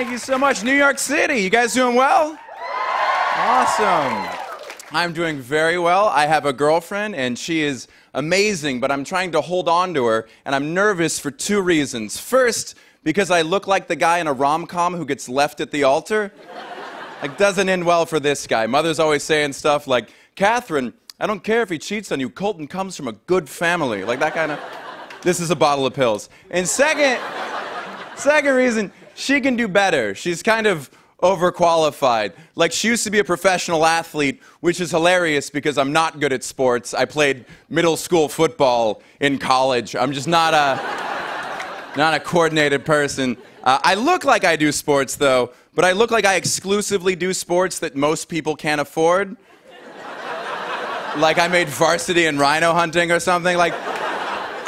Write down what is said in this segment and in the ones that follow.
Thank you so much. New York City, you guys doing well? Awesome. I'm doing very well. I have a girlfriend, and she is amazing, but I'm trying to hold on to her, and I'm nervous for two reasons. First, because I look like the guy in a rom com who gets left at the altar. Like, doesn't end well for this guy. Mother's always saying stuff like, Catherine, I don't care if he cheats on you. Colton comes from a good family. Like that kind of. This is a bottle of pills. And second, second reason, she can do better. She's kind of overqualified. Like she used to be a professional athlete, which is hilarious because I'm not good at sports. I played middle school football in college. I'm just not a not a coordinated person. Uh, I look like I do sports though, but I look like I exclusively do sports that most people can't afford like I made varsity in rhino hunting or something. Like,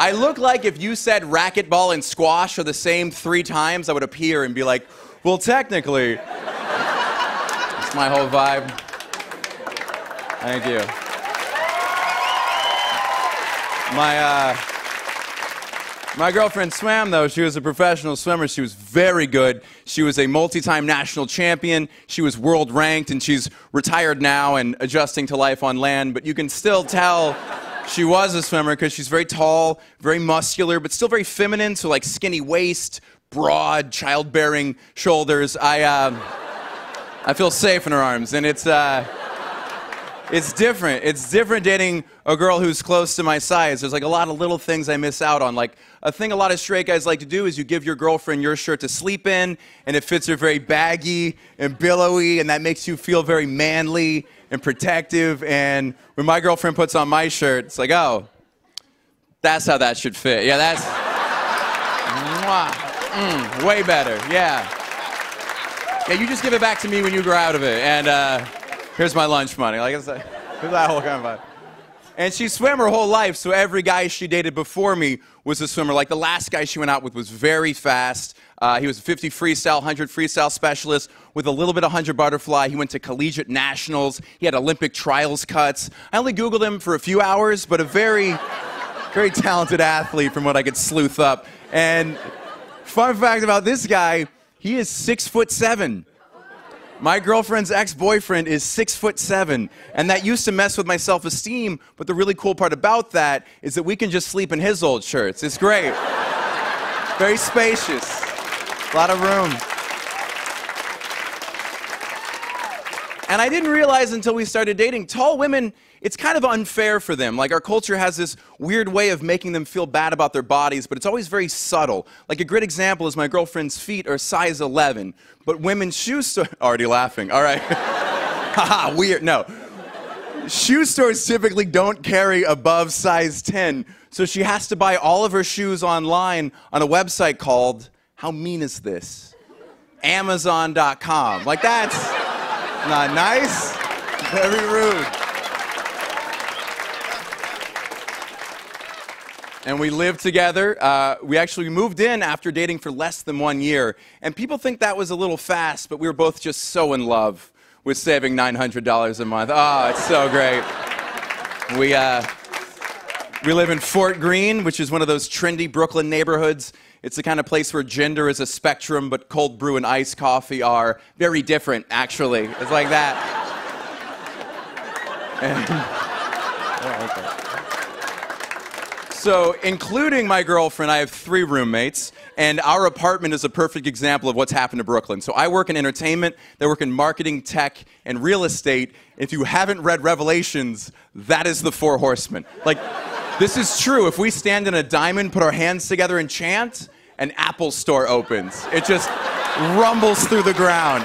I look like if you said racquetball and squash are the same three times, I would appear and be like, well, technically. It's my whole vibe. Thank you. My, uh, my girlfriend swam, though. She was a professional swimmer. She was very good. She was a multi time national champion. She was world ranked, and she's retired now and adjusting to life on land. But you can still tell she was a swimmer because she's very tall, very muscular, but still very feminine. So, like skinny waist, broad, childbearing shoulders. I, uh, I feel safe in her arms. And it's. Uh, it's different. It's different dating a girl who's close to my size. There's like a lot of little things I miss out on. Like a thing a lot of straight guys like to do is you give your girlfriend your shirt to sleep in, and it fits her very baggy and billowy, and that makes you feel very manly and protective. And when my girlfriend puts on my shirt, it's like, oh, that's how that should fit. Yeah, that's mm, way better. Yeah. Yeah, you just give it back to me when you grow out of it, and. Uh, Here's my lunch money. Like, it's like, that whole kind of vibe. And she swam her whole life, so every guy she dated before me was a swimmer. Like the last guy she went out with was very fast. Uh, he was a 50 freestyle, 100 freestyle specialist with a little bit of 100 butterfly. He went to collegiate nationals. He had Olympic trials cuts. I only Googled him for a few hours, but a very, very talented athlete from what I could sleuth up. And fun fact about this guy, he is six foot seven. My girlfriend's ex boyfriend is six foot seven, and that used to mess with my self esteem. But the really cool part about that is that we can just sleep in his old shirts. It's great. Very spacious, a lot of room. And I didn't realize until we started dating, tall women, it's kind of unfair for them. Like, our culture has this weird way of making them feel bad about their bodies, but it's always very subtle. Like, a great example is my girlfriend's feet are size 11, but women's shoes store. Already laughing. All right. Haha, weird. No. Shoe stores typically don't carry above size 10, so she has to buy all of her shoes online on a website called, how mean is this? Amazon.com. Like, that's. Not nice. Very rude. and we lived together. Uh, we actually moved in after dating for less than one year. And people think that was a little fast, but we were both just so in love with saving $900 a month. Oh, it's so great. We, uh, we live in Fort Greene, which is one of those trendy Brooklyn neighborhoods it's the kind of place where gender is a spectrum, but cold brew and iced coffee are very different, actually. It's like that. So, including my girlfriend, I have three roommates, and our apartment is a perfect example of what's happened to Brooklyn. So, I work in entertainment, they work in marketing, tech, and real estate. If you haven't read Revelations, that is the four horsemen. Like, this is true. If we stand in a diamond, put our hands together, and chant, an Apple store opens. It just rumbles through the ground.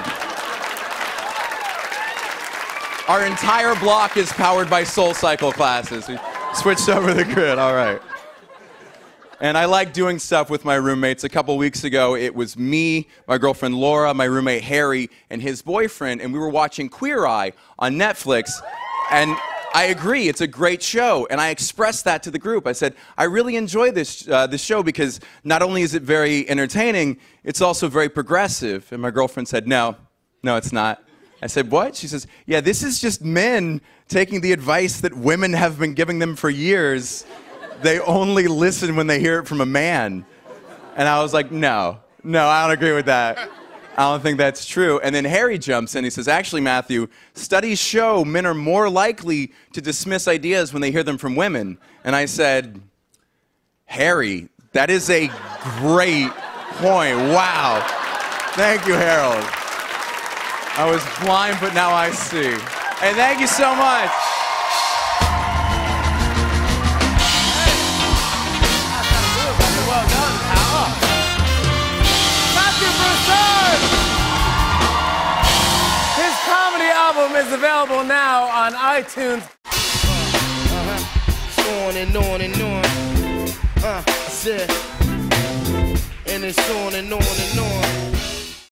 Our entire block is powered by Soul Cycle classes. We switched over the grid, all right. And I like doing stuff with my roommates. A couple weeks ago, it was me, my girlfriend Laura, my roommate Harry, and his boyfriend, and we were watching Queer Eye on Netflix. And I agree, it's a great show. And I expressed that to the group. I said, I really enjoy this, uh, this show because not only is it very entertaining, it's also very progressive. And my girlfriend said, No, no, it's not. I said, What? She says, Yeah, this is just men taking the advice that women have been giving them for years. They only listen when they hear it from a man. And I was like, No, no, I don't agree with that. I don't think that's true. And then Harry jumps in. He says, Actually, Matthew, studies show men are more likely to dismiss ideas when they hear them from women. And I said, Harry, that is a great point. Wow. Thank you, Harold. I was blind, but now I see. And thank you so much. Is available now on iTunes. on and on and on. Uh, and it's on and on and on.